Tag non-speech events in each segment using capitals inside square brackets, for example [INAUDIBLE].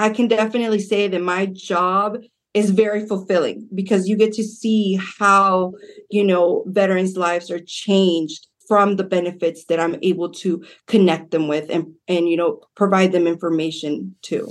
I can definitely say that my job is very fulfilling because you get to see how, you know, veterans' lives are changed from the benefits that I'm able to connect them with and and you know provide them information to.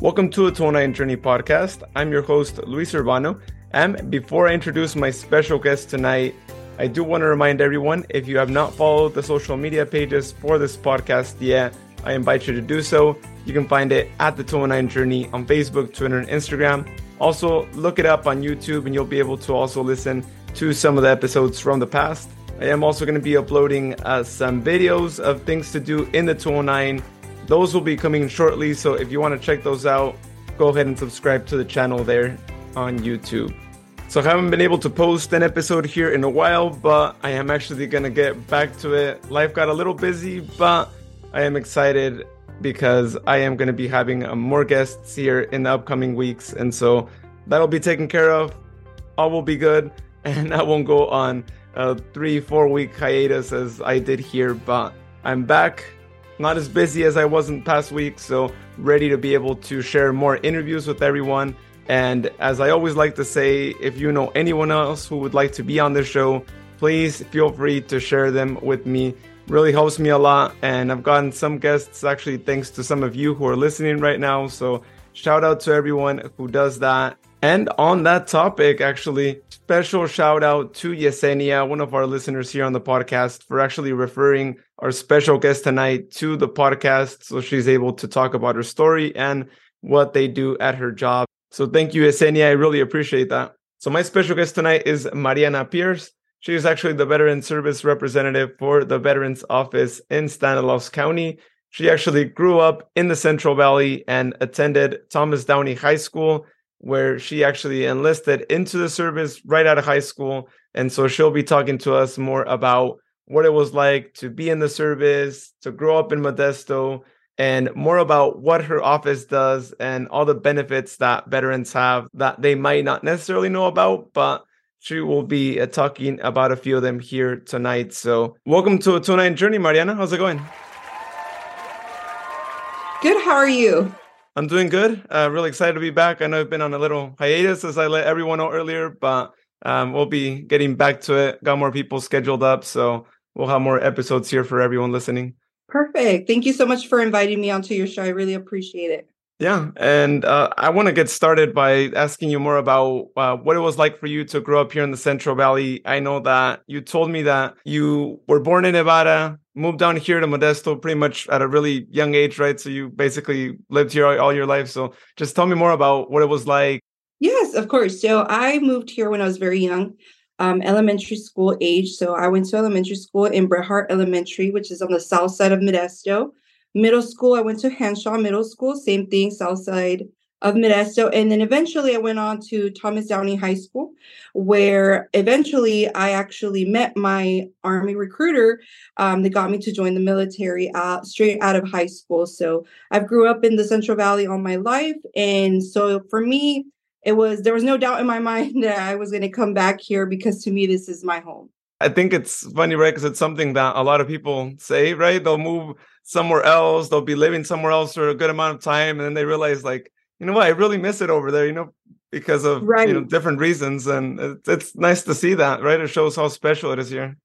Welcome to a 209 Journey podcast. I'm your host, Luis Urbano. And before I introduce my special guest tonight, I do want to remind everyone if you have not followed the social media pages for this podcast yet, I invite you to do so. You can find it at the 209 Journey on Facebook, Twitter, and Instagram. Also, look it up on YouTube and you'll be able to also listen to some of the episodes from the past. I am also going to be uploading uh, some videos of things to do in the 209 those will be coming shortly, so if you want to check those out, go ahead and subscribe to the channel there on YouTube. So I haven't been able to post an episode here in a while, but I am actually to get back to it. Life got a little busy, but I am excited because I am to be having uh, more guests here in the upcoming weeks. And so that'll be taken care of. All will be good. [LAUGHS] And I won't go on a three, four week hiatus as I did here, but I'm back not as busy as I was in past weeks, so ready to be able to share more interviews with everyone. And as I always like to say, if you know anyone else who would like to be on the show, please feel free to share them with me. Really helps me a lot. And I've gotten some guests actually thanks to some of you who are listening right now. So shout out to everyone who does that. And on that topic, actually, special shout out to Yesenia, one of our listeners here on the podcast, for actually referring our special guest tonight to the podcast so she's able to talk about her story and what they do at her job. So thank you, Yesenia. I really appreciate that. So my special guest tonight is Mariana Pearce. She is actually the Veteran Service Representative for the Veterans Office in Stanislaus County. She actually grew up in the Central Valley and attended Thomas Downey High School where she actually enlisted into the service right out of high school. And so she'll be talking to us more about what it was like to be in the service, to grow up in Modesto, and more about what her office does and all the benefits that veterans have that they might not necessarily know about, but she will be uh, talking about a few of them here tonight. So, welcome to a 209 Journey, Mariana. How's it going? Good. How are you? I'm doing good. Uh, really excited to be back. I know I've been on a little hiatus, as I let everyone know earlier, but um, we'll be getting back to it. Got more people scheduled up, so we'll have more episodes here for everyone listening. Perfect. Thank you so much for inviting me onto your show. I really appreciate it. Yeah, and uh, I want to get started by asking you more about uh, what it was like for you to grow up here in the Central Valley. I know that you told me that you were born in Nevada, moved down here to Modesto pretty much at a really young age, right? So you basically lived here all, all your life. So just tell me more about what it was like. Yes, of course. So I moved here when I was very young. Um, elementary school age. So I went to elementary school in Bret Harte Elementary, which is on the south side of Modesto. Middle school, I went to Hanshaw Middle School, same thing, south side of Modesto. And then eventually I went on to Thomas Downey High School, where eventually I actually met my Army recruiter um, that got me to join the military uh, straight out of high school. So I've grew up in the Central Valley all my life. And so for me, it was there was no doubt in my mind [LAUGHS] that I was going to come back here because to me, this is my home. I think it's funny, right? Because it's something that a lot of people say, right? They'll move somewhere else, they'll be living somewhere else for a good amount of time, and then they realize, like, you know what, I really miss it over there, you know, because of right. you know different reasons, and it's, it's nice to see that, right? It shows how special it is here.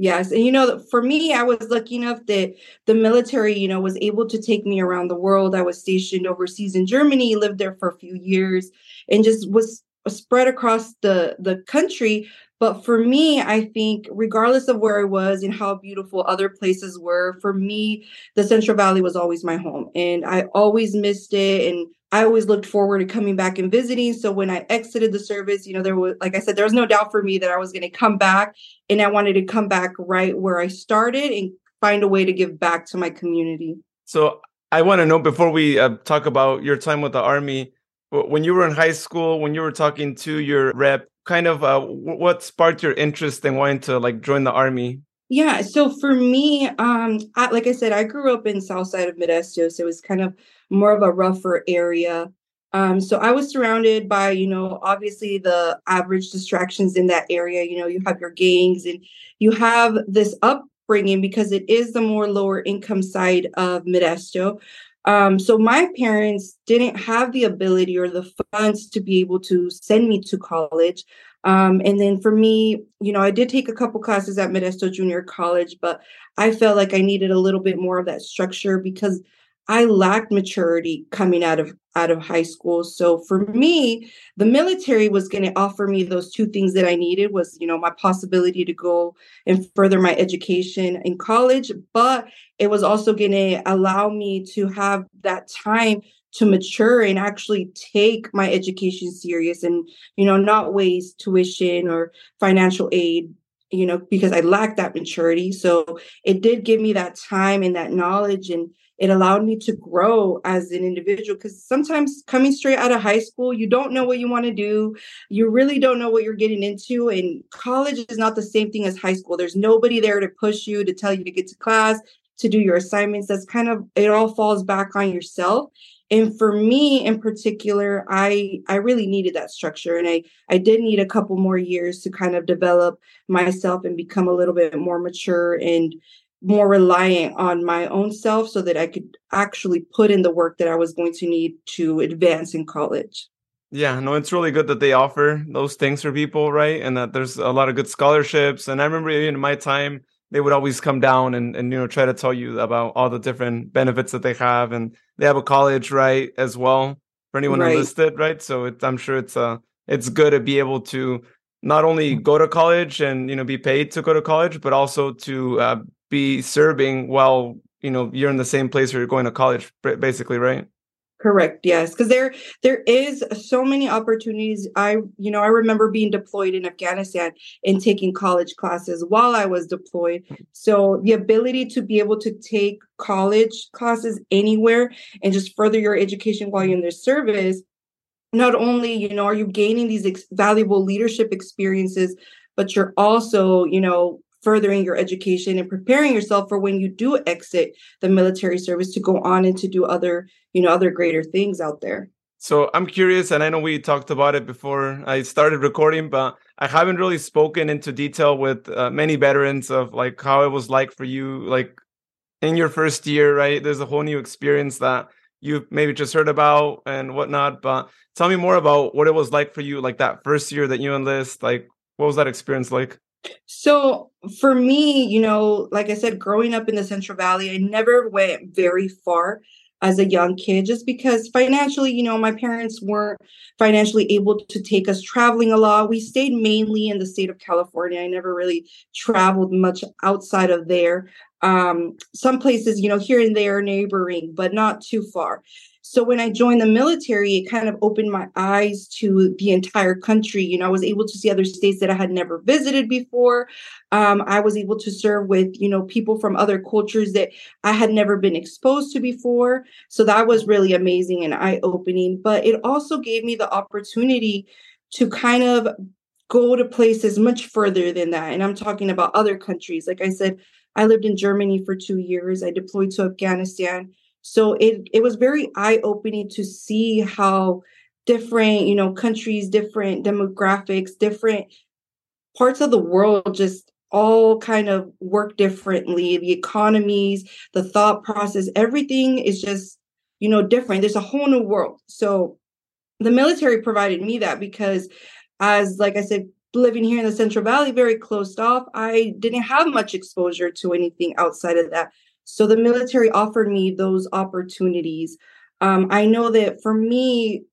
Yes. And you know, for me, I was lucky enough that the military, you know, was able to take me around the world. I was stationed overseas in Germany, lived there for a few years, and just was spread across the the country but for me, I think, regardless of where I was and how beautiful other places were, for me, the Central Valley was always my home. And I always missed it. And I always looked forward to coming back and visiting. So when I exited the service, you know, there was, like I said, there was no doubt for me that I was going to come back. And I wanted to come back right where I started and find a way to give back to my community. So I want to know before we uh, talk about your time with the Army, when you were in high school, when you were talking to your rep, kind of uh, what sparked your interest in wanting to like join the army? Yeah, so for me, um, I, like I said, I grew up in South Side of Modesto, so it was kind of more of a rougher area. Um, so I was surrounded by, you know, obviously the average distractions in that area. You know, you have your gangs and you have this upbringing because it is the more lower income side of Modesto. Um, so my parents didn't have the ability or the funds to be able to send me to college. Um, and then for me, you know, I did take a couple classes at Modesto Junior College, but I felt like I needed a little bit more of that structure because I lacked maturity coming out of out of high school. So for me, the military was going to offer me those two things that I needed was, you know, my possibility to go and further my education in college, but it was also going to allow me to have that time to mature and actually take my education serious and, you know, not waste tuition or financial aid you know because i lacked that maturity. So it did give me that time and that knowledge and it allowed me to grow as an individual because sometimes coming straight out of high school you don't know what you want to do. You really don't know what you're getting into and college is not the same thing as high school. There's nobody there to push you to tell you to get to class to do your assignments. That's kind of it all falls back on yourself and for me in particular i i really needed that structure and i i did need a couple more years to kind of develop myself and become a little bit more mature and more reliant on my own self so that I could actually put in the work that I was going to need to advance in college. Yeah, no, it's really good that they offer those things for people, right? And that there's a lot of good scholarships. And I remember in my time, they would always come down and, and you know try to tell you about all the different benefits that they have. And they have a college, right, as well for anyone right. enlisted, right? So it, I'm sure it's uh it's good to be able to not only go to college and you know be paid to go to college, but also to uh, be serving while you know you're in the same place where you're going to college basically right correct yes because there there is so many opportunities. I you know i remember being deployed in afghanistan and taking college classes while i was deployed. So the ability to be able to take college classes anywhere and just further your education while you're in the service not only you know are you gaining these ex- valuable leadership experiences but you're also you know furthering your education and preparing yourself for when you do exit the military service to go on and to do other you know other greater things out there. So i'm curious and i know we talked about it before i started recording but i haven't really spoken into detail with uh, many veterans of like how it was like for you like in your first year right? There's a whole new experience that you maybe just heard about and whatnot but tell me more about what it was like for you like that first year that you enlist like what was that experience like so for me, you know, like I said, growing up in the Central Valley, I never went very far as a young kid just because financially, you know, my parents weren't financially able to take us traveling a lot. We stayed mainly in the state of California. I never really traveled much outside of there. Um, some places, you know, here and there neighboring, but not too far. So when I joined the military, it kind of opened my eyes to the entire country. You know, I was able to see other states that I had never visited before. Um, I was able to serve with, you know, people from other cultures that I had never been exposed to before. So that was really amazing and eye opening. But it also gave me the opportunity to kind of go to places much further than that. And I'm talking about other countries. Like I said, I lived in Germany for two years. I deployed to Afghanistan. So it it was very eye opening to see how different, you know, countries, different demographics, different parts of the world just all kind of work differently. The economies, the thought process, everything is just, you know, different. There's a whole new world. So the military provided me that because as like I said, living here in the Central Valley, very closed off, I didn't have much exposure to anything outside of that. So the military offered me those opportunities. Um, I know that for me,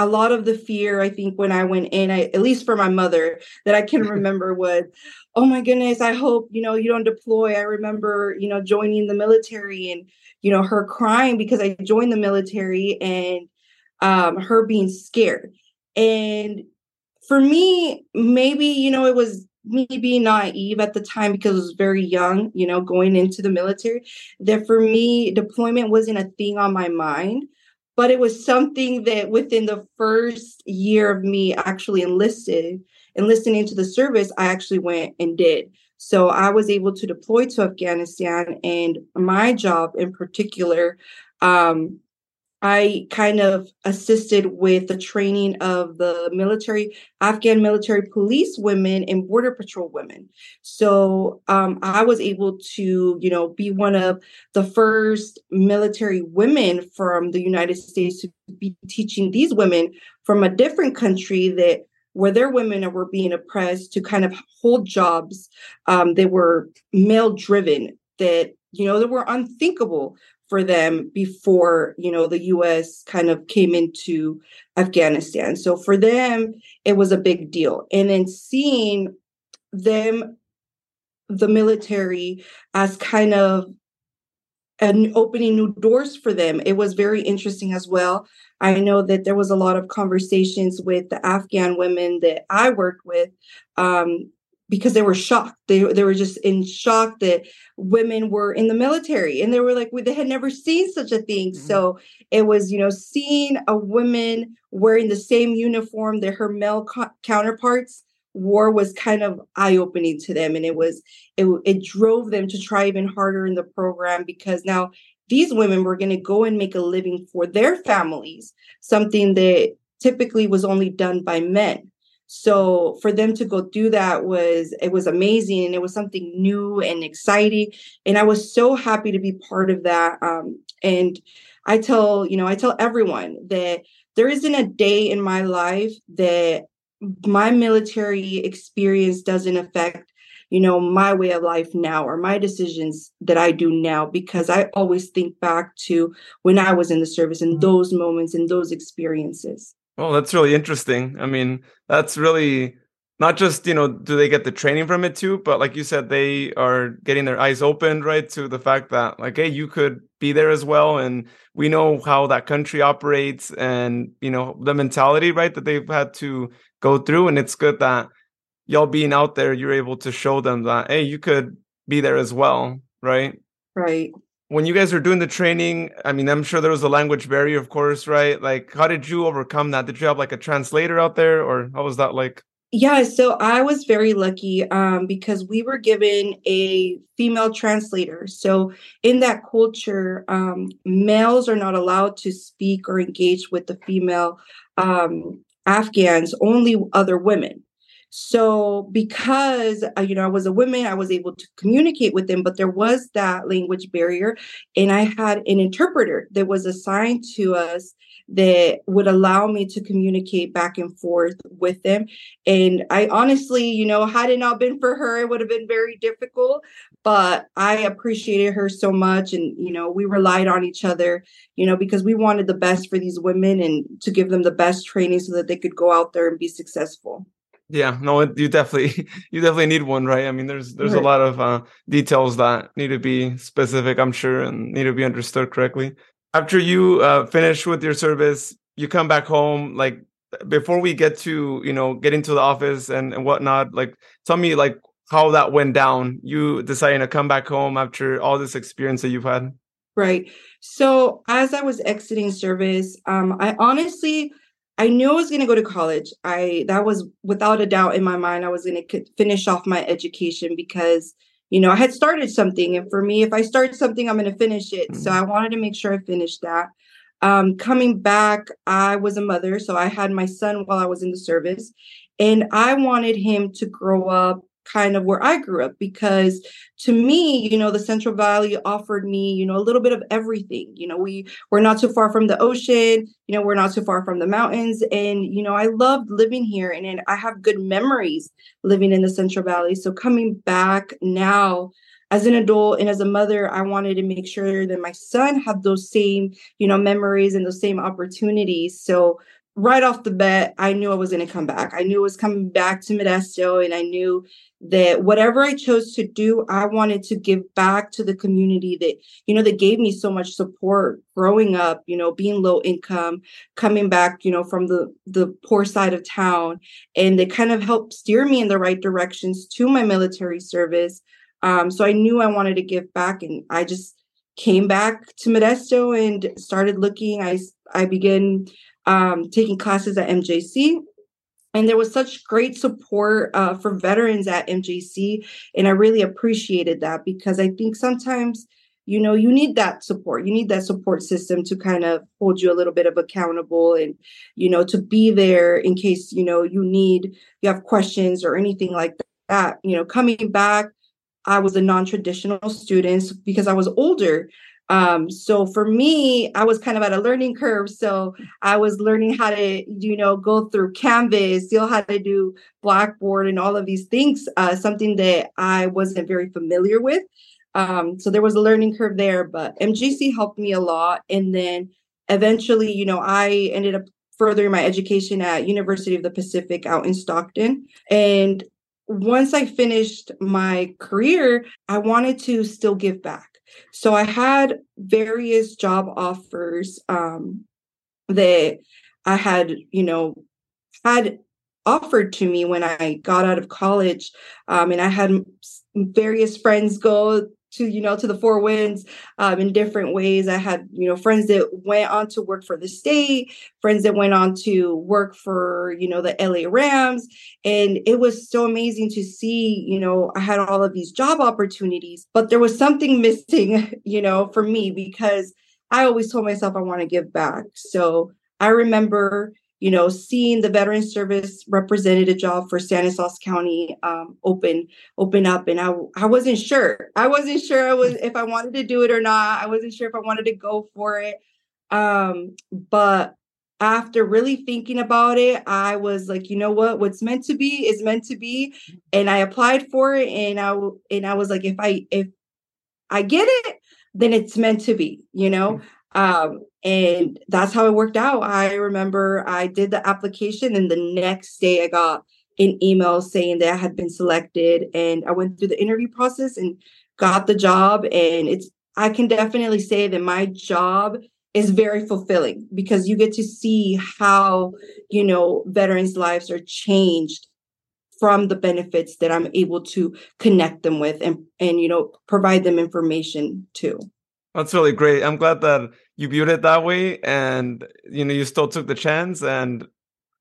a lot of the fear, I think, when I went in, I, at least for my mother, that I can [LAUGHS] remember was, oh my goodness, I hope, you know, you don't deploy. I remember, you know, joining the military and, you know, her crying because I joined the military and um, her being scared. And for me, maybe, you know, it was me being naive at the time because I was very young, you know, going into the military, that for me, deployment wasn't a thing on my mind, but it was something that within the first year of me actually enlisted, enlisting into the service, I actually went and did. So I was able to deploy to Afghanistan, and my job in particular um, I kind of assisted with the training of the military, Afghan military police women and border patrol women. So um, I was able to, you know, be one of the first military women from the United States to be teaching these women from a different country that where their women were being oppressed to kind of hold jobs um, that were male driven that you know that were unthinkable for them before you know the US kind of came into Afghanistan. So for them it was a big deal. And then seeing them the military as kind of and opening new doors for them. It was very interesting as well. I know that there was a lot of conversations with the Afghan women that I worked with um, because they were shocked. They they were just in shock that women were in the military, and they were like they had never seen such a thing. Mm-hmm. So it was you know seeing a woman wearing the same uniform that her male co- counterparts wore was kind of eye opening to them, and it was it it drove them to try even harder in the program because now these women were going to go and make a living for their families, something that typically was only done by men so for them to go do that was it was amazing and it was something new and exciting and i was so happy to be part of that um, and i tell you know i tell everyone that there isn't a day in my life that my military experience doesn't affect you know my way of life now or my decisions that i do now because i always think back to when i was in the service and those moments and those experiences well, that's really interesting. I mean, that's really not just, you know, do they get the training from it too, but like you said, they are getting their eyes opened, right, to the fact that, like, hey, you could be there as well. And we know how that country operates and, you know, the mentality, right, that they've had to go through. And it's good that y'all being out there, you're able to show them that, hey, you could be there as well, right? Right when you guys were doing the training, I mean, I'm sure there was a language barrier, of course, right? Like, how did you overcome that? Did you have like a translator out there, or how was that like? Yeah, so I was very lucky um, because we were given a female translator. So in that culture, um, males are not allowed to speak or engage with the female um, Afghans, only other women. So because uh, you know I was a woman, I was able to communicate with them, but there was that language barrier, and I had an interpreter that was assigned to us that would allow me to communicate back and forth with them. And I honestly, you know, had it not been for her, it would have been very difficult. But I appreciated her so much. And, you know, we relied on each other, you know, because we wanted the best for these women and to give them the best training so that they could go out there and be successful. Yeah, no, you definitely [LAUGHS] you definitely need one, right? I mean, there's there's right. a lot of uh, details that need to be specific, I'm sure, and need to be understood correctly. After you uh, finish with your service, you come back home. Like before we get to you know get into the office and and whatnot, like tell me like how that went down. You deciding to come back home after all this experience that you've had. Right. So as I was exiting service, um, I honestly I knew I was going to go to college. I that was without a doubt in my mind. I was going to finish off my education because you know I had started something, and for me, if I start something, I'm going to finish it. So mm-hmm. I wanted to make sure I finished that. Um, coming back, I was a mother, so I had my son while I was in the service, and I wanted him to grow up kind of where I grew up because to me, you know, the Central Valley offered me, you know, a little bit of everything. You know, we we're not too far from the ocean, you know, we're not too far from the mountains. And, you know, I loved living here and, and I have good memories living in the Central Valley. So coming back now as an adult and as a mother, I wanted to make sure that my son had those same, you know, memories and those same opportunities. So right off the bat, I knew I was going to come back. I knew I was coming back to Modesto, and I knew that whatever I chose to do, I wanted to give back to the community that, you know, that gave me so much support growing up, you know, being low income, coming back, you know, from the the poor side of town. And they kind of helped steer me in the right directions to my military service. Um, so I knew I wanted to give back and I just came back to Modesto and started looking. I I began um, taking classes at MJC. And there was such great support uh, for veterans at MJC. And I really appreciated that because I think sometimes you know you need that support you need that support system to kind of hold you a little bit of accountable and you know to be there in case you know you need you have questions or anything like that you know coming back i was a non-traditional student because i was older um, so for me, I was kind of at a learning curve. So I was learning how to, you know, go through Canvas, still how to do Blackboard and all of these things, uh, something that I wasn't very familiar with. Um, so there was a learning curve there, but MJC helped me a lot. And then eventually, you know, I ended up furthering my education at University of the Pacific out in Stockton. And once I finished my career, I wanted to still give back. So I had various job offers um, that I had, you know, had offered to me when I got out of college. Um, and I had various friends go to you know to the four winds um, in different ways. I had you know friends that went on to work for the state friends that went on to work for you know the la rams. And it was so amazing to see you know i had all of these job opportunities but there was something [LAUGHS] missing you know for me because i always told myself i want to give back. So i remember you know, seeing the veteran service representative job for Stanislaus County um, open open up, and I I wasn't sure. I wasn't sure I was if I wanted to do it or not. I wasn't sure if I wanted to go for it. Um, but after really thinking about it, I was like, you know what? What's meant to be is meant to be, and I applied for it, and I and I was like, if I if I get it, then it's meant to be, you know. Mm. Um, and that's how it worked out. I remember I did the application, and the next day I got an email saying that I had been selected, and I went through the interview process and got the job. And it's I can definitely say that my job is very fulfilling because you get to see how you know veterans' lives are changed from the benefits that I'm able to connect them with and and you know provide them information to. That's really great. I'm glad that you viewed it that way and you know you still took the chance and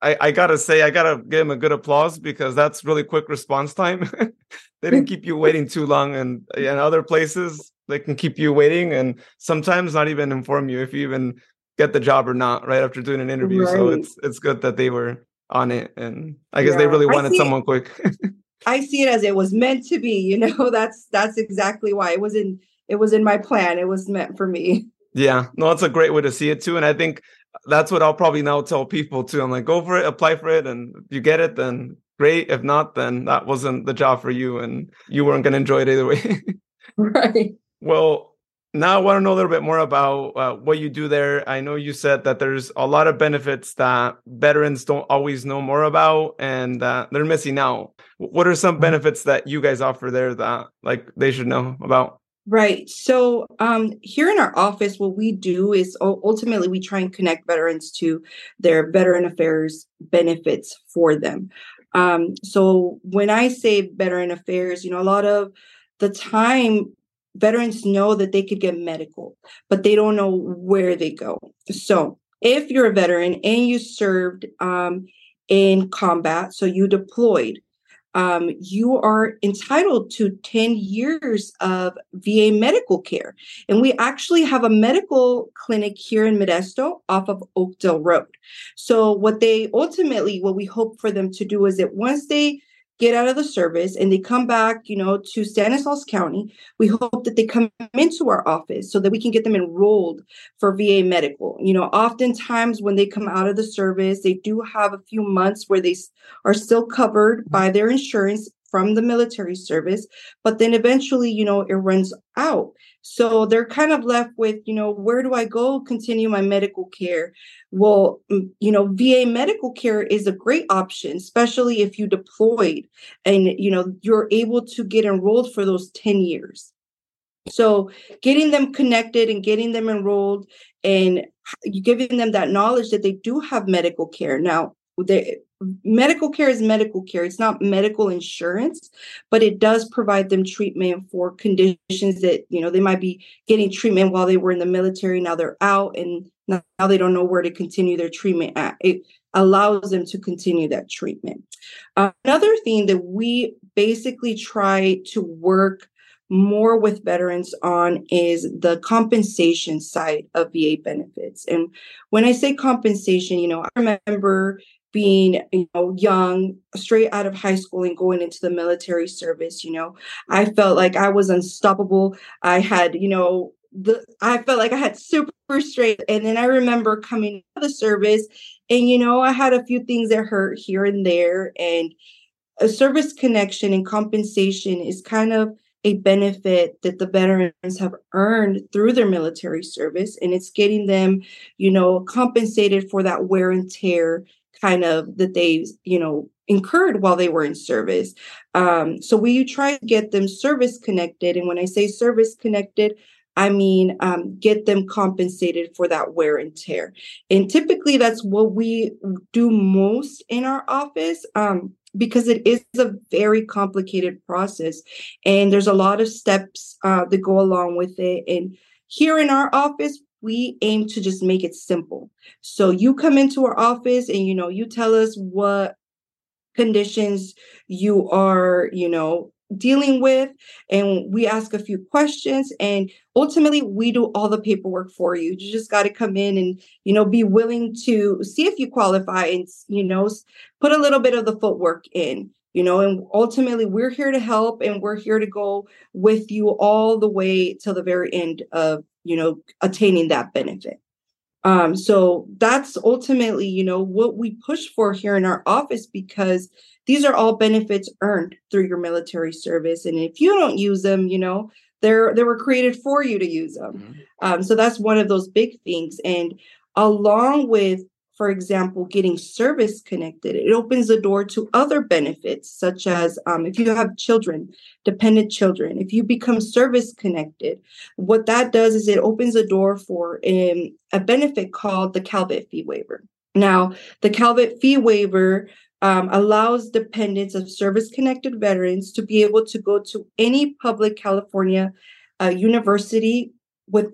I, I gotta say I gotta give him a good applause because that's really quick response time. [LAUGHS] they didn't keep you waiting too long and in other places they can keep you waiting and sometimes not even inform you if you even get the job or not right after doing an interview. Right. So it's it's good that they were on it and I guess yeah. they really wanted someone quick. [LAUGHS] I see it as it was meant to be, you know, [LAUGHS] that's that's exactly why it was in it was in my plan. It was meant for me. [LAUGHS] Yeah, no, it's a great way to see it too. And I think that's what I'll probably now tell people too. I'm like, go for it, apply for it, and if you get it, then great. If not, then that wasn't the job for you, and you weren't going to enjoy it either way. [LAUGHS] right. Well, now I want to know a little bit more about uh, what you do there. I know you said that there's a lot of benefits that veterans don't always know more about, and uh, they're missing out. What are some mm-hmm. benefits that you guys offer there that like they should know about? Right. So um, here in our office, what we do is ultimately we try and connect veterans to their veteran affairs benefits for them. Um, so when I say veteran affairs, you know, a lot of the time veterans know that they could get medical, but they don't know where they go. So if you're a veteran and you served um, in combat, so you deployed, um, you are entitled to 10 years of VA medical care. And we actually have a medical clinic here in Modesto off of Oakdale Road. So, what they ultimately, what we hope for them to do is that once they get out of the service and they come back, you know, to Stanislaus County, we hope that they come into our office so that we can get them enrolled for VA medical. You know, oftentimes when they come out of the service, they do have a few months where they are still covered by their insurance from the military service, but then eventually, you know, it runs out. So they're kind of left with, you know, where do I go continue my medical care? Well, mm, you know, VA medical care is a great option, especially if you deployed and, you know, you're able to get enrolled for those 10 years. So getting them connected and getting them enrolled and giving them that knowledge that they do have medical care. Now, they, medical care is medical care. It's not medical insurance, but it does provide them treatment for conditions that, you know, they might be getting treatment while they were in the military. Now they're out and now they don't know where to continue their treatment at. It allows them to continue that treatment. Uh, another thing that we basically try to work more with veterans on is the compensation side of VA benefits. And when I say compensation, you know, I remember being you know young straight out of high school and going into the military service you know? I felt like i was unstoppable. I had you know the i felt like i had super strength. And then i remember coming to the service and you know i had a few things that hurt here and there. And a service connection and compensation is kind of a benefit that the veterans have earned through their military service. And it's getting them you know compensated for that wear and tear kind of that they you know incurred while they were in service. Um, so we try to get them service connected? And when i say service connected i mean um, get them compensated for that wear and tear. And typically that's what we do most in our office um, because it is a very complicated process. And there's a lot of steps uh, that go along with it. And here in our office we aim to just make it simple. So you come into our office and you know, you tell us what conditions you are, you know, dealing with and we ask a few questions and ultimately we do all the paperwork for you you just got to come in and you know be willing to see if you qualify and you know put a little bit of the footwork in you know and ultimately we're here to help and we're here to go with you all the way till the very end of you know attaining that benefit. Um so that's ultimately you know what we push for here in our office because these are all benefits earned through your military service. And if you don't use them you know they're they were created for you to use them. Mm-hmm. um so that's one of those big things. And along with for example, getting service connected, it opens the door to other benefits, such as um, if you have children, dependent children, if you become service connected, what that does is it opens the door for um, a benefit called the Calvet fee waiver. Now, the Calvet fee waiver um, allows dependents of service connected veterans to be able to go to any public California uh, university with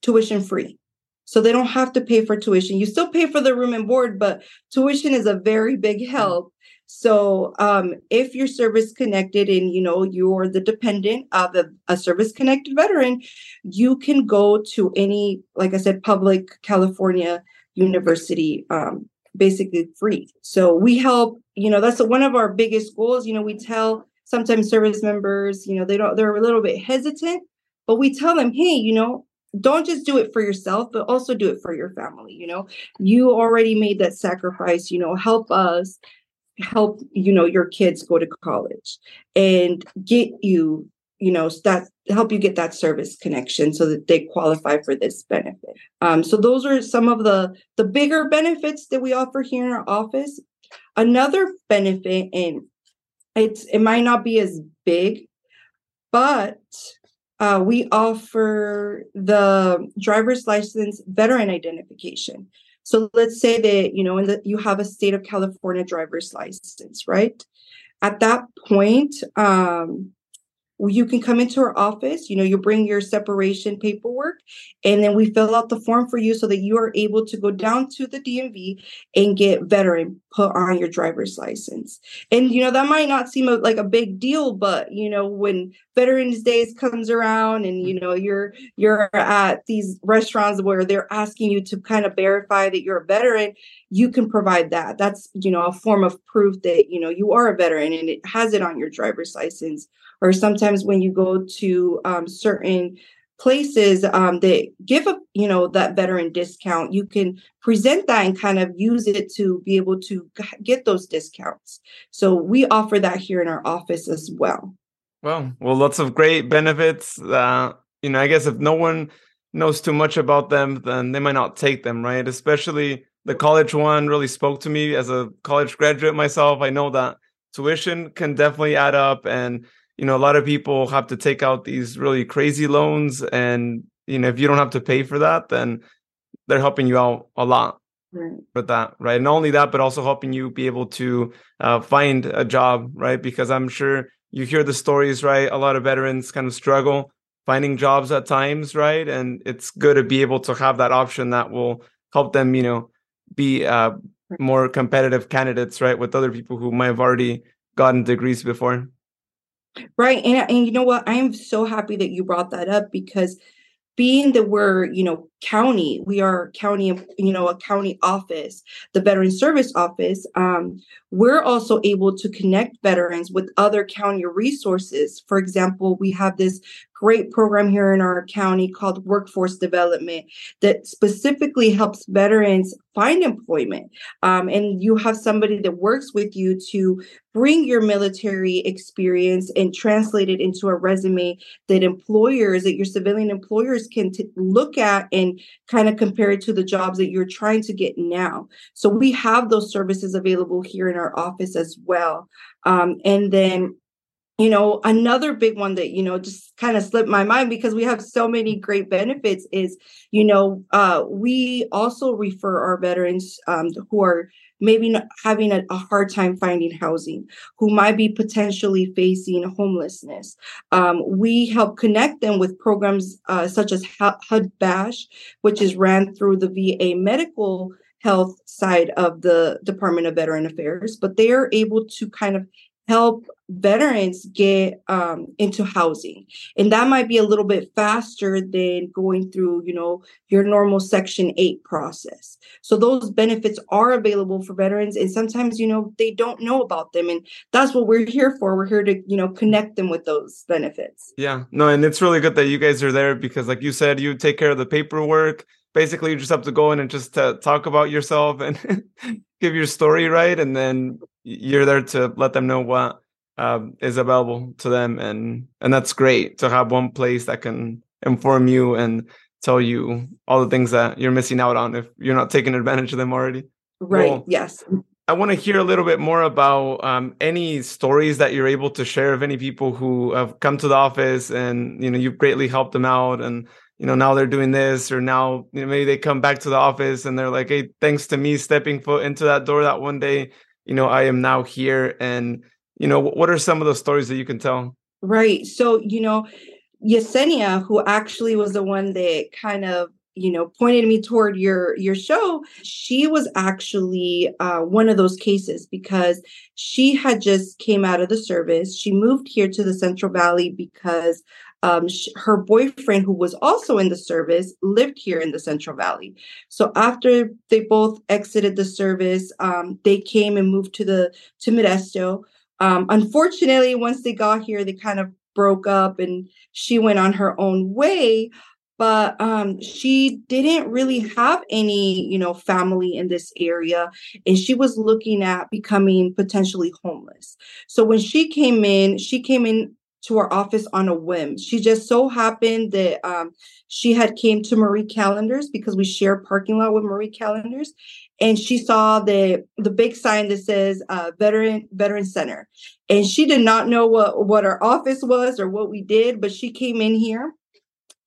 tuition free. So they don't have to pay for tuition. You still pay for the room and board, but tuition is a very big mm. help. So um, if you're service connected and you know you're the dependent of a, a service connected veteran, you can go to any, like I said, public California university um, basically free. So we help, you know, that's one of our biggest goals. You know, we tell sometimes service members, you know, they don't, they're a little bit hesitant, but we tell them, hey, you know, don't just do it for yourself but also do it for your family you know? You already made that sacrifice you know help us help you know your kids go to college and get you you know that help you get that service connection so that they qualify for this benefit. Um, so those are some of the the bigger benefits that we offer here in our office. Another benefit and it's it might not be as big but uh, we offer the driver's license veteran identification. So let's say that you know, in the, you have a state of California driver's license, right? At that point, um, you can come into our office you know you bring your separation paperwork and then we fill out the form for you so that you are able to go down to the dmv and get veteran put on your driver's license. And you know that might not seem like a big deal but you know when veterans days comes around and you know you're you're at these restaurants where they're asking you to kind of verify that you're a veteran you can provide that. That's you know a form of proof that you know you are a veteran and it has it on your driver's license or sometimes when you go to um, certain places um, that give a you know that veteran discount you can present that and kind of use it to be able to get those discounts. So we offer that here in our office as well. Well well lots of great benefits uh, you know i guess if no one knows too much about them then they might not take them right? Especially the college one really spoke to me as a college graduate myself. I know that tuition can definitely add up and you know a lot of people have to take out these really crazy loans and you know if you don't have to pay for that then they're helping you out a lot right. with that right? Not only that but also helping you be able to uh, find a job right? Because i'm sure you hear the stories right? A lot of veterans kind of struggle finding jobs at times right? And it's good to be able to have that option that will help them you know be uh, more competitive candidates right? With other people who might have already gotten degrees before Right. And, and you know what? I am so happy that you brought that up because being that we're you know county we are county you know a county office the veteran service office um, we're also able to connect veterans with other county resources for example we have this great program here in our county called workforce development that specifically helps veterans find employment. Um, and you have somebody that works with you to bring your military experience and translate it into a resume that employers that your civilian employers can t- look at and kind of compare it to the jobs that you're trying to get now. So we have those services available here in our office as well. Um, and then you know another big one that you know just kind of slipped my mind because we have so many great benefits is you know uh, we also refer our veterans um, who are maybe having a, a, hard time finding housing who might be potentially facing homelessness. Um, we help connect them with programs uh, such as HUD-VASH which is ran through the va medical health side of the department of veteran affairs but they are able to kind of help veterans get um, into housing. And that might be a little bit faster than going through you know your normal section 8 process. So those benefits are available for veterans and sometimes you know they don't know about them and that's what we're here for. We're here to you know connect them with those benefits. Yeah. No and it's really good that you guys are there because like you said you take care of the paperwork. Basically you just have to go in and just uh, talk about yourself and [LAUGHS] give your story right and then you're there to let them know what um, is available to them. And and that's great to have one place that can inform you and tell you all the things that you're missing out on if you're not taking advantage of them already. Right yes. I want to hear a little bit more about um, any stories that you're able to share of any people who have come to the office and you know you've greatly helped them out and you know now they're doing this or now you know, maybe they come back to the office and they're like hey thanks to me stepping foot into that door that one day you know i am now here. And you know what are some of the stories that you can tell right so you know yesenia who actually was the one that kind of you know pointed me toward your your show she was actually uh, one of those cases because she had just came out of the service she moved here to the central valley because um, her boyfriend, who was also in the service, lived here in the Central Valley. So after they both exited the service, um, they came and moved to the to Modesto. Um, unfortunately, once they got here, they kind of broke up and she went on her own way but um, she didn't really have any you know family in this area and she was looking at becoming potentially homeless. So when she came in she came in to our office on a whim. She just so happened that um, she had came to marie callender's because we share parking lot with marie callender's and she saw the the big sign that says uh, veteran veteran center. And she did not know what what our office was or what we did but she came in here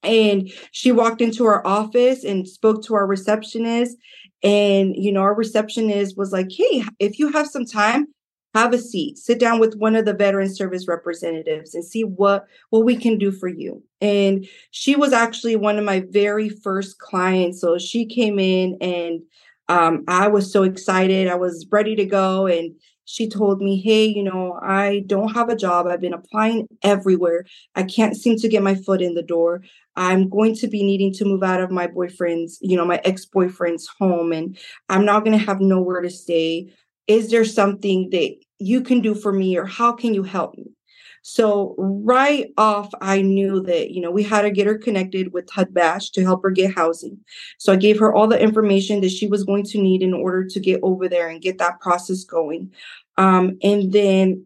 and she walked into our office and spoke to our receptionist. And you know our receptionist was like hey if you have some time have a seat. Sit down with one of the veteran service representatives and see what what we can do for you. And she was actually one of my very first clients. So she came in and um, I was so excited. I was ready to go. And she told me, Hey, you know, I don't have a job. I've been applying everywhere. I can't seem to get my foot in the door. I'm going to be needing to move out of my boyfriend's, you know, my ex boyfriend's home, and I'm not going to have nowhere to stay. Is there something that you can do for me, or how can you help me? So right off, I knew that, you know, we had to get her connected with HUD-VASH to help her get housing. So I gave her all the information that she was going to need in order to get over there and get that process going. Um, and then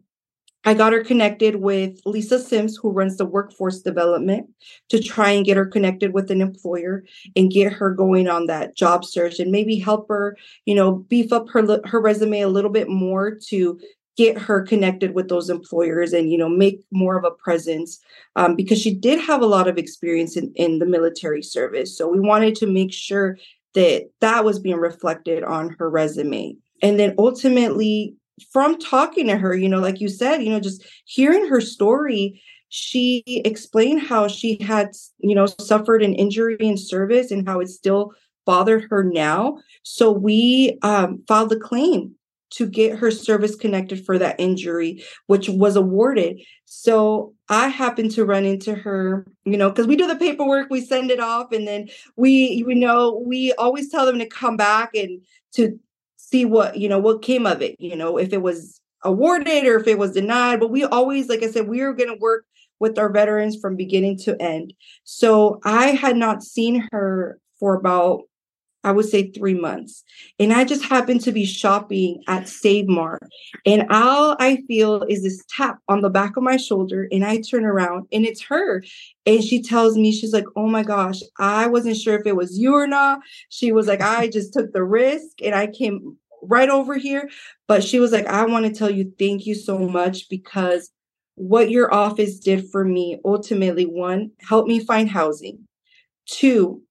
I got her connected with Lisa Sims, who runs the workforce development, to try and get her connected with an employer and get her going on that job search and maybe help her, you know, beef up her her resume a little bit more to get her connected with those employers and you know make more of a presence um, because she did have a lot of experience in, in the military service. So we wanted to make sure that that was being reflected on her resume. And then ultimately from talking to her you know like you said you know just hearing her story she explained how she had you know suffered an injury in service and how it still bothered her now. So we um, filed a claim to get her service connected for that injury, which was awarded. So I happened to run into her, you know, because we do the paperwork, we send it off, and then we, you know, we always tell them to come back and to see what, you know, what came of it, you know, if it was awarded or if it was denied. But we always, like I said, we are going to work with our veterans from beginning to end. So I had not seen her for about I would say three months. And I just happened to be shopping at Save Mart. And all I feel is this tap on the back of my shoulder. And I turn around and it's her. And she tells me, she's like, Oh my gosh, I wasn't sure if it was you or not. She was like, I just took the risk and I came right over here. But she was like, I want to tell you thank you so much because what your office did for me ultimately, one, helped me find housing. Two,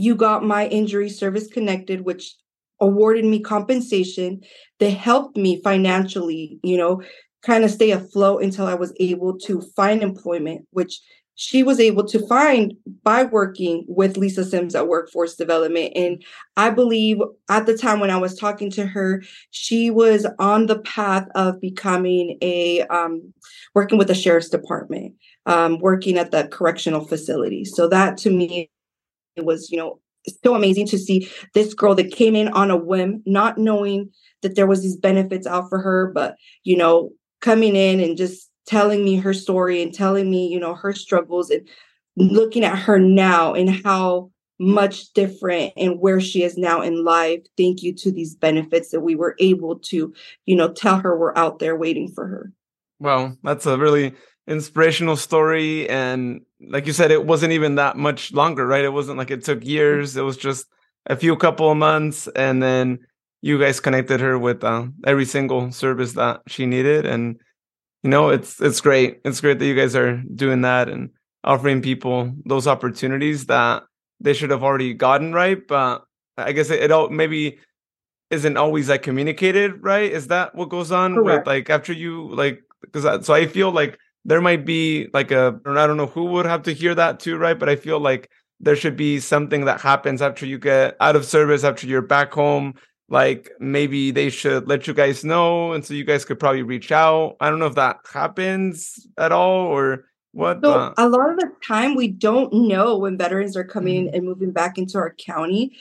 you got my injury service connected, which awarded me compensation that helped me financially, you know, kind of stay afloat until I was able to find employment, which she was able to find by working with Lisa Sims at Workforce Development. And I believe at the time when I was talking to her, she was on the path of becoming a um, working with the sheriff's department, um, working at the correctional facility. So that to me it was, you know, so amazing to see this girl that came in on a whim, not knowing that there was these benefits out for her, but you know, coming in and just telling me her story and telling me, you know, her struggles and looking at her now and how much different and where she is now in life. Thank you to these benefits that we were able to, you know, tell her we're out there waiting for her. Well, that's a really inspirational story. And like you said, it wasn't even that much longer, right? It wasn't like it took years. It was just a few couple of months. And then you guys connected her with uh, every single service that she needed. And you know it's it's great it's great that you guys are doing that and offering people those opportunities that they should have already gotten right but i guess it, it all maybe isn't always like communicated right is that what goes on Correct. with like after you like because so i feel like there might be like a i don't know who would have to hear that too right? But i feel like there should be something that happens after you get out of service after you're back home. Like maybe they should let you guys know and so you guys could probably reach out. I don't know if that happens at all or what so a lot of the time we don't know when veterans are coming mm-hmm. and moving back into our county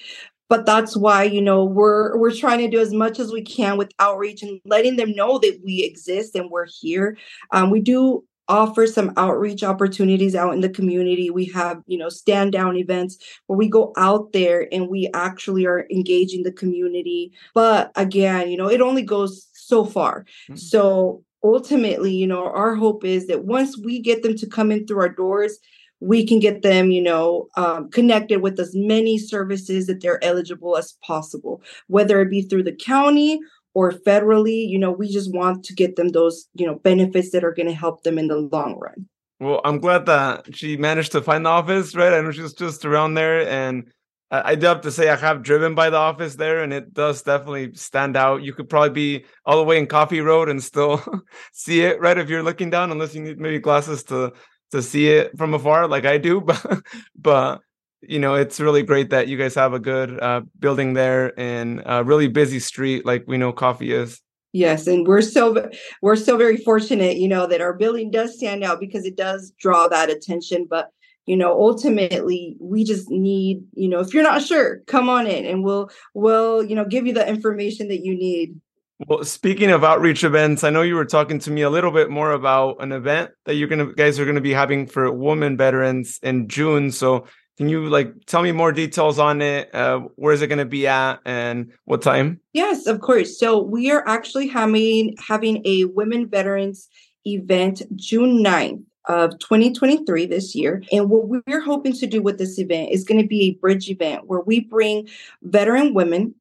but that's why you know we're we're trying to do as much as we can with outreach and letting them know that we exist and we're here. Um, we do offer some outreach opportunities out in the community. We have, you know, stand down events where we go out there and we actually are engaging the community. But again, you know, it only goes so far. Mm-hmm. So ultimately, you know, our hope is that once we get them to come in through our doors, we can get them, you know, um, connected with as many services that they're eligible as possible, whether it be through the county or federally you know we just want to get them those you know benefits that are going to help them in the long run well i'm glad that she managed to find the office right i know she's just around there and I, do have to say I have driven by the office there, and it does definitely stand out. You could probably be all the way in Coffee Road and still [LAUGHS] see it, right? If you're looking down, unless you need maybe glasses to to see it from afar, like I do. [LAUGHS] But but you know it's really great that you guys have a good uh, building there and a really busy street like we know coffee is yes and we're so we're so very fortunate you know that our building does stand out because it does draw that attention but you know ultimately we just need you know if you're not sure come on in and we'll we'll you know give you the information that you need well, speaking of outreach events, I know you were talking to me a little bit more about an event that you're gonna guys are gonna be having for women veterans in June. So can you like tell me more details on it? Uh, where is it going to be at and what time? Yes, of course. So we are actually having having a women veterans event June 9th of 2023 this year. And what we're hoping to do with this event is going to be a bridge event where we bring veteran women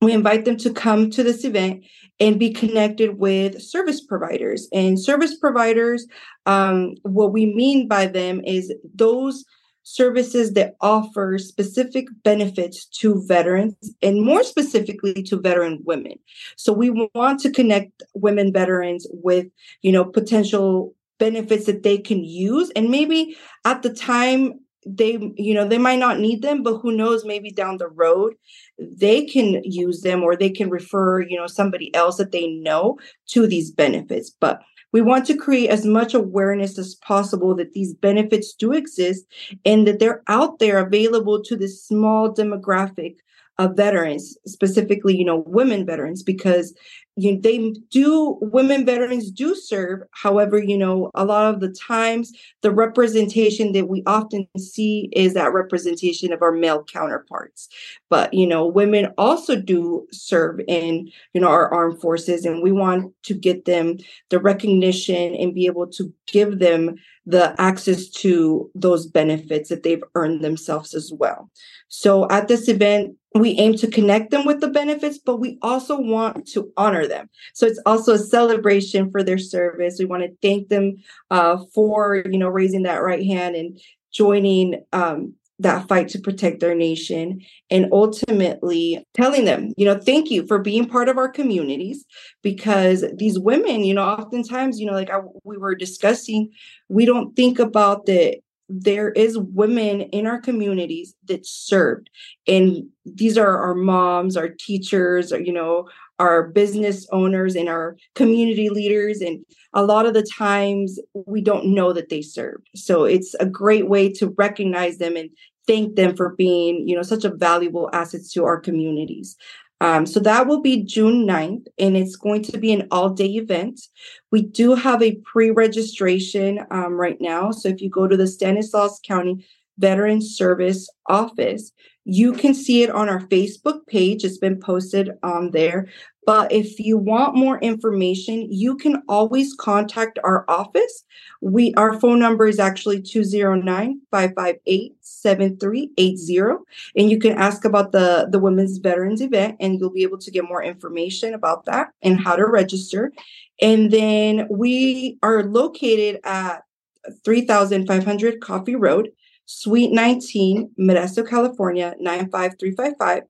we invite them to come to this event and be connected with service providers and service providers um, what we mean by them is those services that offer specific benefits to veterans and more specifically to veteran women. So we want to connect women veterans with, you know, potential benefits that they can use and maybe at the time they you know they might not need them but who knows maybe down the road they can use them or they can refer you know somebody else that they know to these benefits but we want to create as much awareness as possible that these benefits do exist and that they're out there available to this small demographic of veterans, specifically, you know, women veterans, because you know, they do women veterans do serve. However, you know, a lot of the times the representation that we often see is that representation of our male counterparts. But you know, women also do serve in you know our armed forces, and we want to get them the recognition and be able to give them the access to those benefits that they've earned themselves as well. So at this event, we aim to connect them with the benefits, but we also want to honor them. So it's also a celebration for their service. We want to thank them uh, for you know raising that right hand and joining um, that fight to protect their nation and ultimately telling them you know thank you for being part of our communities because these women you know oftentimes you know like I, we were discussing we don't think about the there is women in our communities that served. And these are our moms our teachers or, you know our business owners and our community leaders. And a lot of the times we don't know that they served. So it's a great way to recognize them and thank them for being you know such a valuable asset to our communities um, so that will be June 9th, and it's going to be an all day event. We do have a pre registration um, right now. So if you go to the Stanislaus County Veteran Service Office, you can see it on our Facebook page. It's been posted on there. But if you want more information, you can always contact our office. We our phone number is actually 209-558-7380 and you can ask about the the Women's Veterans event and you'll be able to get more information about that and how to register. And then we are located at 3500 Coffee Road, Suite 19, Modesto, California 95355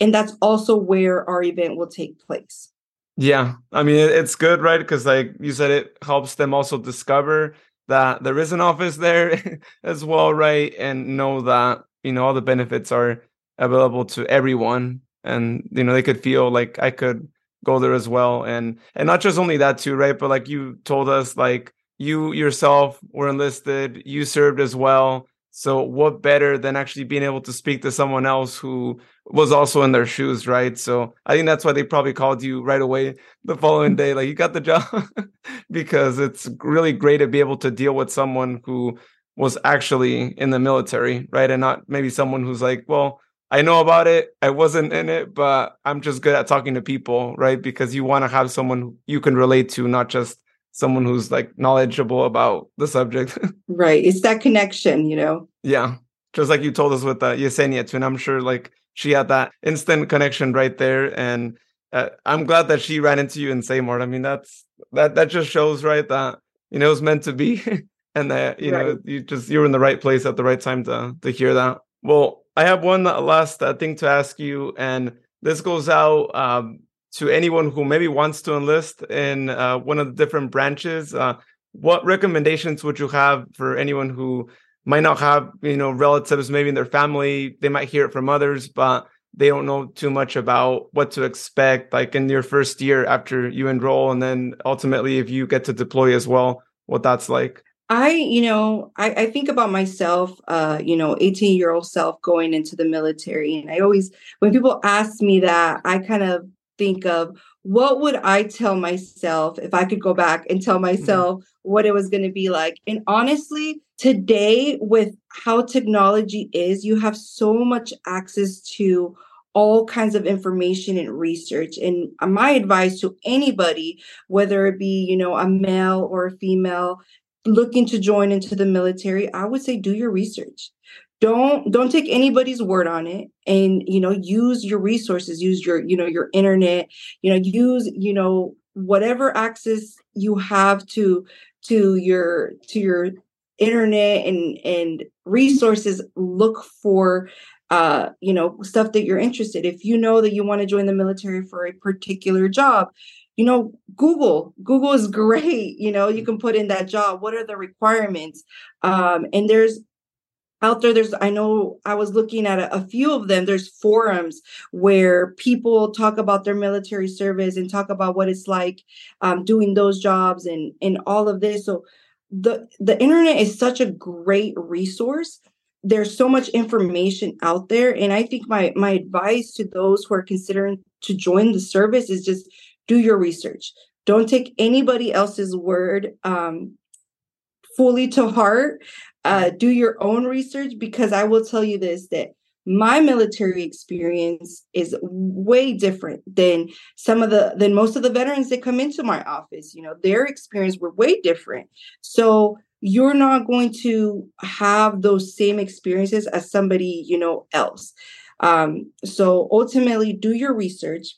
and that's also where our event will take place. Yeah i mean it's good right? Because like you said it helps them also discover that there is an office there [LAUGHS] as well right? And know that you know all the benefits are available to everyone and you know they could feel like i could go there as well. And and not just only that too right? But like you told us like you yourself were enlisted you served as well so what better than actually being able to speak to someone else who was also in their shoes, right? So I think that's why they probably called you right away the following day, like you got the job, [LAUGHS] because it's really great to be able to deal with someone who was actually in the military, right? And not maybe someone who's like, well, I know about it. I wasn't in it, but I'm just good at talking to people, right? Because you want to have someone you can relate to, not just someone who's like knowledgeable about the subject. [LAUGHS] right. It's that connection, you know? Yeah. Just like you told us with uh, Yesenia too. And I'm sure like she had that instant connection right there. And uh, I'm glad that she ran into you in Save Mart. I mean, that's, that, that just shows, right, that, you know, it was meant to be. [LAUGHS] and that, you right. know, you just, you were in the right place at the right time to, to hear that. Well, I have one last uh, thing to ask you. And this goes out um, to anyone who maybe wants to enlist in uh, one of the different branches, uh, what recommendations would you have for anyone who might not have, you know, relatives maybe in their family? They might hear it from others, but they don't know too much about what to expect, like in your first year after you enroll, and then ultimately if you get to deploy as well, what that's like. I, you know, I, I think about myself, uh, you know, 18 year old self going into the military. And I always, when people ask me that, I kind of think of what would I tell myself if I could go back and tell mm-hmm. myself mm-hmm. what it was going to be like. And honestly, today with how technology is, you have so much access to all kinds of information and research and my advice to anybody whether it be you know a male or a female looking to join into the military i would say do your research don't don't take anybody's word on it and you know use your resources use your you know your internet you know use you know whatever access you have to to your to your internet and and resources look for uh you know stuff that you're interested. If you know that you want to join the military for a particular job you know google google is [LAUGHS] great you know you can put in that job. What are the requirements? Um and there's out there there's i know i was looking at a, a, few of them there's forums where people talk about their military service and talk about what it's like um, doing those jobs and and all of this. So the the internet is such a great resource. There's so much information out there and i think my my advice to those who are considering to join the service is just do your research. Don't take anybody else's word um, fully to heart uh, do your own research because I will tell you this that my military experience is way different than some of the than most of the veterans that come into my office you know their experience were way different. So you're not going to have those same experiences as somebody you know else. Um, so ultimately do your research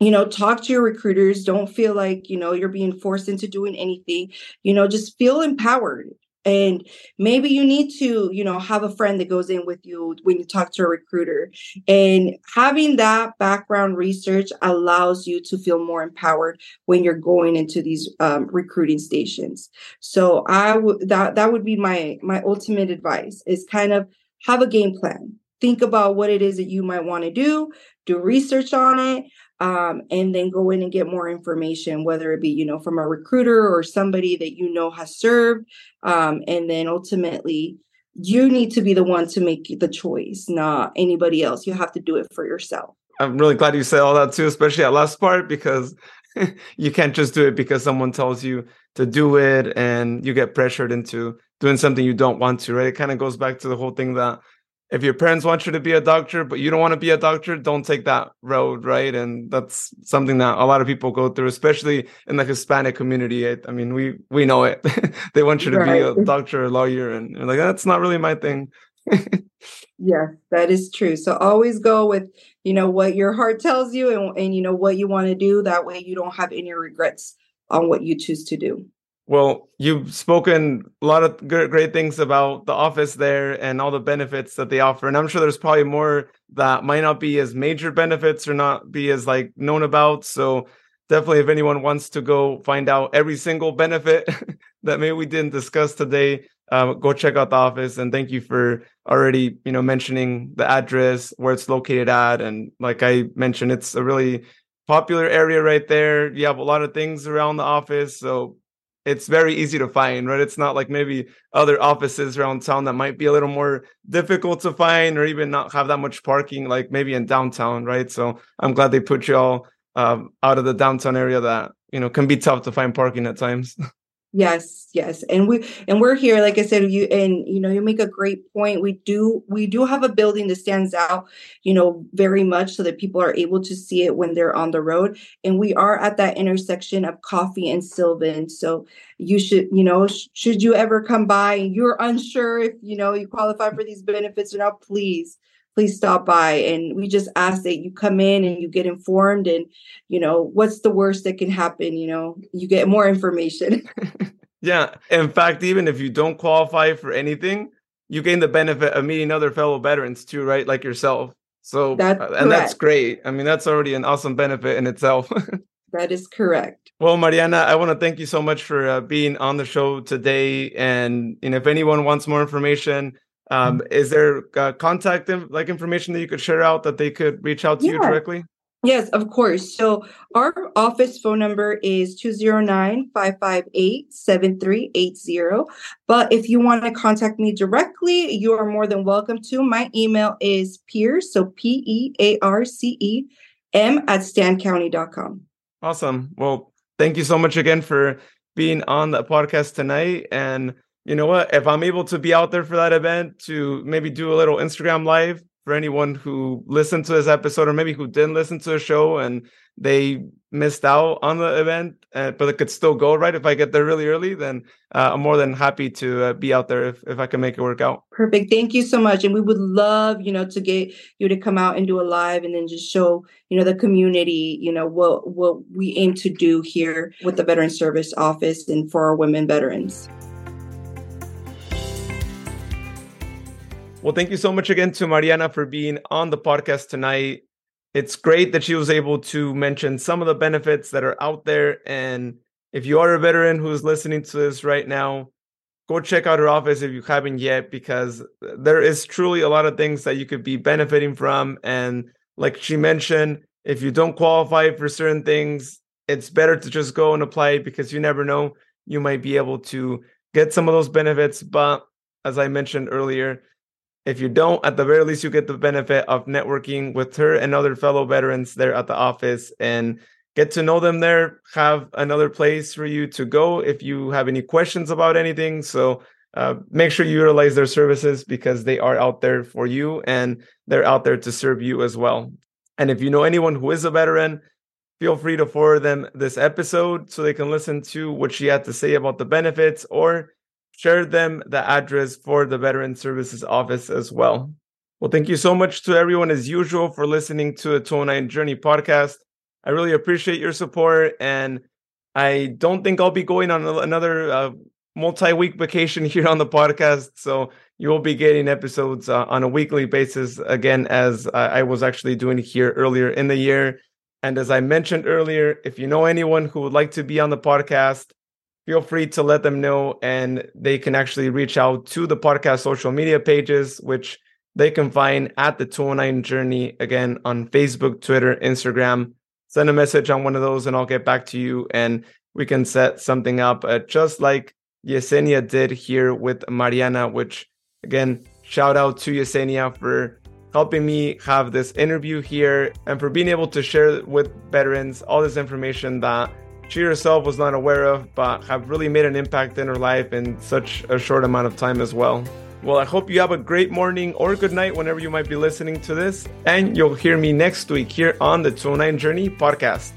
you know talk to your recruiters don't feel like you know you're being forced into doing anything you know just feel empowered. And maybe you need to you know have a friend that goes in with you when you talk to a recruiter. And having that background research allows you to feel more empowered when you're going into these um, recruiting stations. So i would that that would be my my ultimate advice is kind of have a game plan. Think about what it is that you might want to do do research on it um, and then go in and get more information, whether it be, you know, from a recruiter or somebody that you know has served. Um, and then ultimately, you need to be the one to make the choice, not anybody else. You have to do it for yourself. I'm really glad you said all that too, especially that last part, because [LAUGHS] you can't just do it because someone tells you to do it and you get pressured into doing something you don't want to, right? It kind of goes back to the whole thing that if your parents want you to be a doctor but you don't want to be a doctor don't take that road right? And that's something that a lot of people go through especially in the hispanic community. I, I mean we we know it. [LAUGHS] They want you to right. be a doctor or lawyer and you're like that's not really my thing. [LAUGHS] Yeah that is true. So always go with you know what your heart tells you and, and you know what you want to do. That way you don't have any regrets on what you choose to do well, you've spoken a lot of great things about the office there and all the benefits that they offer. And I'm sure there's probably more that might not be as major benefits or not be as like known about. So definitely if anyone wants to go find out every single benefit [LAUGHS] that maybe we didn't discuss today, uh, go check out the office. And thank you for already, you know, mentioning the address, where it's located at. And like I mentioned, it's a really popular area right there. You have a lot of things around the office. So it's very easy to find, right? It's not like maybe other offices around town that might be a little more difficult to find or even not have that much parking, like maybe in downtown, right? So I'm glad they put you all um, out of the downtown area that, you know, can be tough to find parking at times. [LAUGHS] Yes, yes. And we and we're here, like I said, you and you know, you make a great point. We do we do have a building that stands out, you know, very much so that people are able to see it when they're on the road. And we are at that intersection of coffee and Sylvan. So you should, you know, sh- should you ever come by and you're unsure if you know you qualify for these benefits or not, please please stop by. And we just ask that you come in and you get informed and you know what's the worst that can happen you know? You get more information. [LAUGHS] Yeah. In fact even if you don't qualify for anything you gain the benefit of meeting other fellow veterans too right? Like yourself. So that's uh, and that's great. I mean that's already an awesome benefit in itself. [LAUGHS] That is correct. Well mariana i want to thank you so much for uh, being on the show today. And, and if anyone wants more information um, mm-hmm. is there uh, contact like information that you could share out that they could reach out to yeah. you directly? Yes, of course. So our office phone number is 209-558-7380. But if you want to contact me directly, you are more than welcome to. My email is Pearce, so P-E-A-R-C-E M at stancounty.com. Awesome. Well, thank you so much again for being on the podcast tonight. And you know what? If I'm able to be out there for that event to maybe do a little Instagram live for anyone who listened to this episode or maybe who didn't listen to the show and they missed out on the event, uh, but it could still go right. If I get there really early, then uh, I'm more than happy to uh, be out there if, if I can make it work out. Perfect. Thank you so much. And we would love, you know, to get you to come out and do a live and then just show, you know, the community, you know, what what we aim to do here with the Veteran Service Office and for our women veterans. Well, thank you so much again to Mariana for being on the podcast tonight. It's great that she was able to mention some of the benefits that are out there. And if you are a veteran who's listening to this right now, go check out her office if you haven't yet, because there is truly a lot of things that you could be benefiting from. And like she mentioned, if you don't qualify for certain things, it's better to just go and apply because you never know. You might be able to get some of those benefits. But as I mentioned earlier, if you don't, at the very least, you get the benefit of networking with her and other fellow veterans there at the office and get to know them there. Have another place for you to go if you have any questions about anything. So uh, make sure you utilize their services because they are out there for you and they're out there to serve you as well. And if you know anyone who is a veteran, feel free to forward them this episode so they can listen to what she had to say about the benefits or share them the address for the Veteran Services Office as well. Well, thank you so much to everyone as usual for listening to the 209 Journey podcast. I really appreciate your support, and I don't think I'll be going on another uh, multi-week vacation [LAUGHS] here on the podcast. So you will be getting episodes uh, on a weekly basis again, as I was actually doing here earlier in the year. And as I mentioned earlier, if you know anyone who would like to be on the podcast, feel free to let them know and they can actually reach out to the podcast social media pages, which they can find at the 209 Journey again on Facebook, Twitter, Instagram. Send a message on one of those and I'll get back to you and we can set something up uh, just like Yesenia did here with Mariana, which again, shout out to Yesenia for helping me have this interview here and for being able to share with veterans all this information that she herself was not aware of, but have really made an impact in her life in such a short amount of time as well. Well, I hope you have a great morning or good night whenever you might be listening to this, and you'll hear me next week here on the 209 Journey podcast.